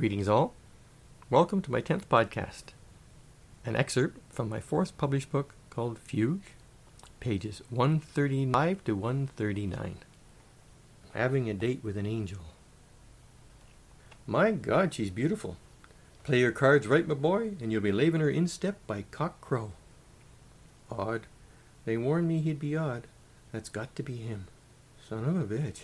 Greetings, all. Welcome to my 10th podcast. An excerpt from my fourth published book called Fugue, pages 135 to 139. Having a date with an angel. My God, she's beautiful. Play your cards right, my boy, and you'll be laving her instep by cock crow. Odd. They warned me he'd be odd. That's got to be him. Son of a bitch.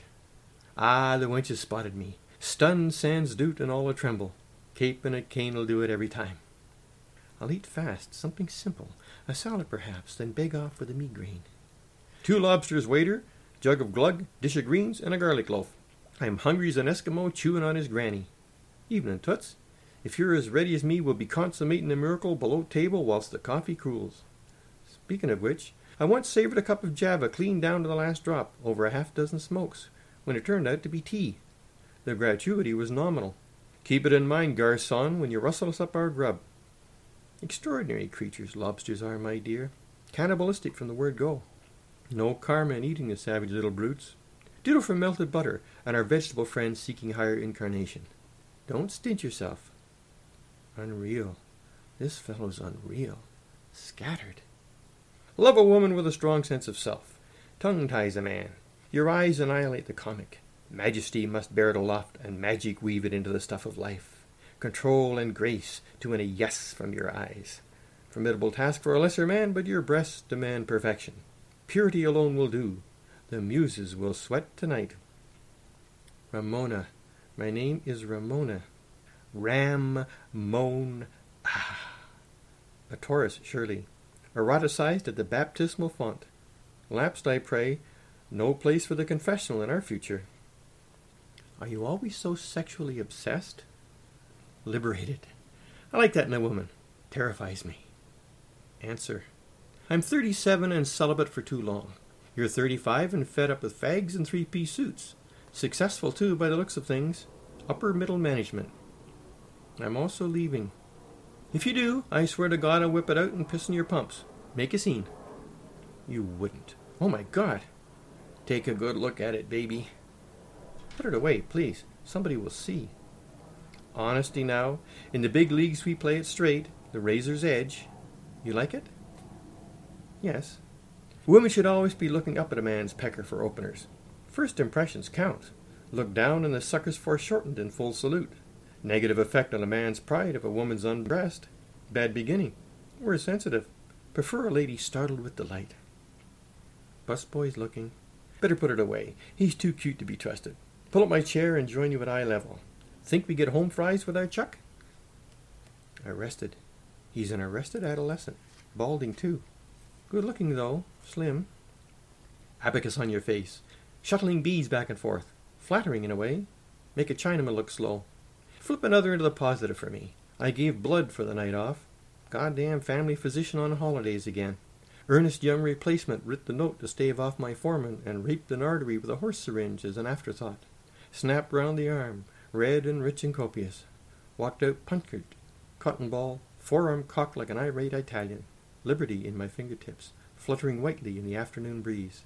Ah, the wench has spotted me. Stunned sans doute and all a tremble. Cape and a cane'll do it every time. I'll eat fast, something simple, a salad perhaps, then beg off for the migraine. Two lobsters, waiter, jug of glug, dish of greens, and a garlic loaf. I'm hungry as an Eskimo chewing on his granny. Evening, Toots. If you're as ready as me, we'll be consummating the miracle below table whilst the coffee cools. Speaking of which, I once savoured a cup of Java clean down to the last drop, over a half dozen smokes, when it turned out to be tea. The gratuity was nominal. Keep it in mind, garçon, when you rustle us up our grub. Extraordinary creatures lobsters are, my dear. Cannibalistic from the word go. No karma in eating the savage little brutes. Ditto for melted butter and our vegetable friends seeking higher incarnation. Don't stint yourself. Unreal. This fellow's unreal. Scattered. Love a woman with a strong sense of self. Tongue ties a man. Your eyes annihilate the comic. Majesty must bear it aloft, and magic weave it into the stuff of life. Control and grace to win a yes from your eyes. Formidable task for a lesser man, but your breasts demand perfection. Purity alone will do. The muses will sweat tonight. Ramona. My name is Ramona. Ram, moan, ah. A Taurus, surely. Eroticized at the baptismal font. Lapsed, I pray. No place for the confessional in our future. Are you always so sexually obsessed? Liberated. I like that in a woman. Terrifies me. Answer. I'm 37 and celibate for too long. You're 35 and fed up with fags and three piece suits. Successful, too, by the looks of things. Upper middle management. I'm also leaving. If you do, I swear to God I'll whip it out and piss in your pumps. Make a scene. You wouldn't. Oh my God. Take a good look at it, baby. Put it away, please. Somebody will see. Honesty now. In the big leagues we play it straight, the razor's edge. You like it? Yes. Women should always be looking up at a man's pecker for openers. First impressions count. Look down and the sucker's foreshortened in full salute. Negative effect on a man's pride if a woman's undressed. Bad beginning. We're sensitive. Prefer a lady startled with delight. Busboy's looking. Better put it away. He's too cute to be trusted. Pull up my chair and join you at eye level. Think we get home fries with our Chuck? Arrested. He's an arrested adolescent. Balding, too. Good looking, though. Slim. Abacus on your face. Shuttling bees back and forth. Flattering in a way. Make a Chinaman look slow. Flip another into the positive for me. I gave blood for the night off. Goddamn family physician on holidays again. Ernest Young replacement writ the note to stave off my foreman and raped an artery with a horse syringe as an afterthought. Snapped round the arm, red and rich and copious. Walked out punctured, cotton ball, forearm cocked like an irate Italian. Liberty in my fingertips, fluttering whitely in the afternoon breeze.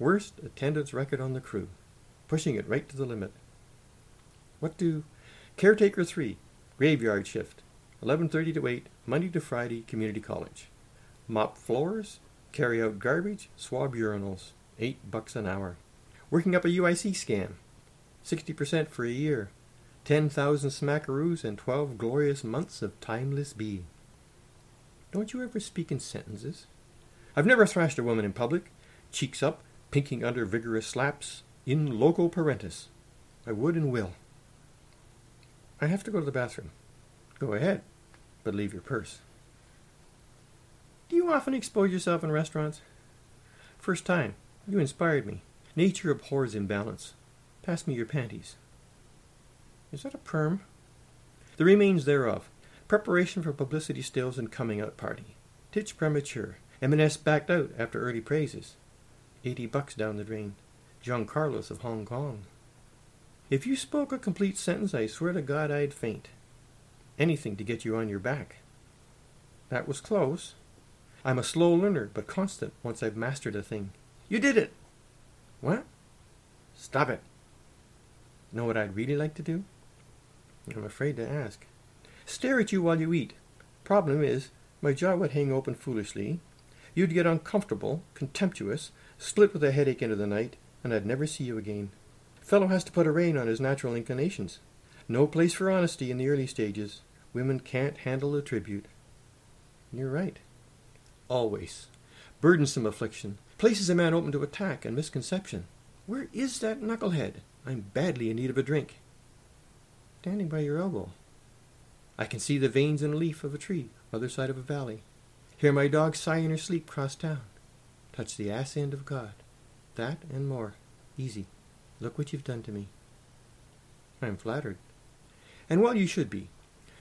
Worst attendance record on the crew. Pushing it right to the limit. What do Caretaker 3, graveyard shift, 11:30 to 8, Monday to Friday, community college. Mop floors, carry out garbage, swab urinals, 8 bucks an hour. Working up a UIC scam, 60% for a year, 10,000 smackaroos and 12 glorious months of timeless bee. Don't you ever speak in sentences? I've never thrashed a woman in public, cheeks up, pinking under vigorous slaps, in loco parentis. I would and will. I have to go to the bathroom. Go ahead, but leave your purse. Do you often expose yourself in restaurants? First time. You inspired me. Nature abhors imbalance. Pass me your panties. Is that a perm? The remains thereof. Preparation for publicity stills and coming out party. Titch premature. M&S backed out after early praises. Eighty bucks down the drain. John Carlos of Hong Kong. If you spoke a complete sentence, I swear to God I'd faint. Anything to get you on your back. That was close. I'm a slow learner, but constant once I've mastered a thing. You did it! What? Stop it. Know what I'd really like to do? I'm afraid to ask. Stare at you while you eat. Problem is, my jaw would hang open foolishly. You'd get uncomfortable, contemptuous, split with a headache into the night, and I'd never see you again. Fellow has to put a rein on his natural inclinations. No place for honesty in the early stages. Women can't handle the tribute. You're right. Always. Burdensome affliction. Places a man open to attack and misconception. Where is that knucklehead? I'm badly in need of a drink. Standing by your elbow. I can see the veins in a leaf of a tree, other side of a valley. Hear my dog sigh in her sleep cross town. Touch the ass end of God. That and more. Easy. Look what you've done to me. I'm flattered. And well, you should be.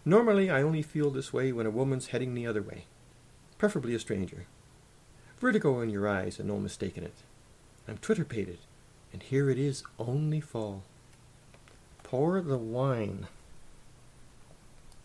Normally, I only feel this way when a woman's heading the other way, preferably a stranger. Vertigo in your eyes and no mistaking it. I'm twitterpated, and here it is only fall. Pour the wine.